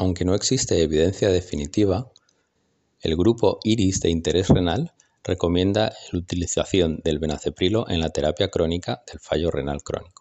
Aunque no existe evidencia definitiva, el grupo IRIS de interés renal recomienda la utilización del benaceprilo en la terapia crónica del fallo renal crónico.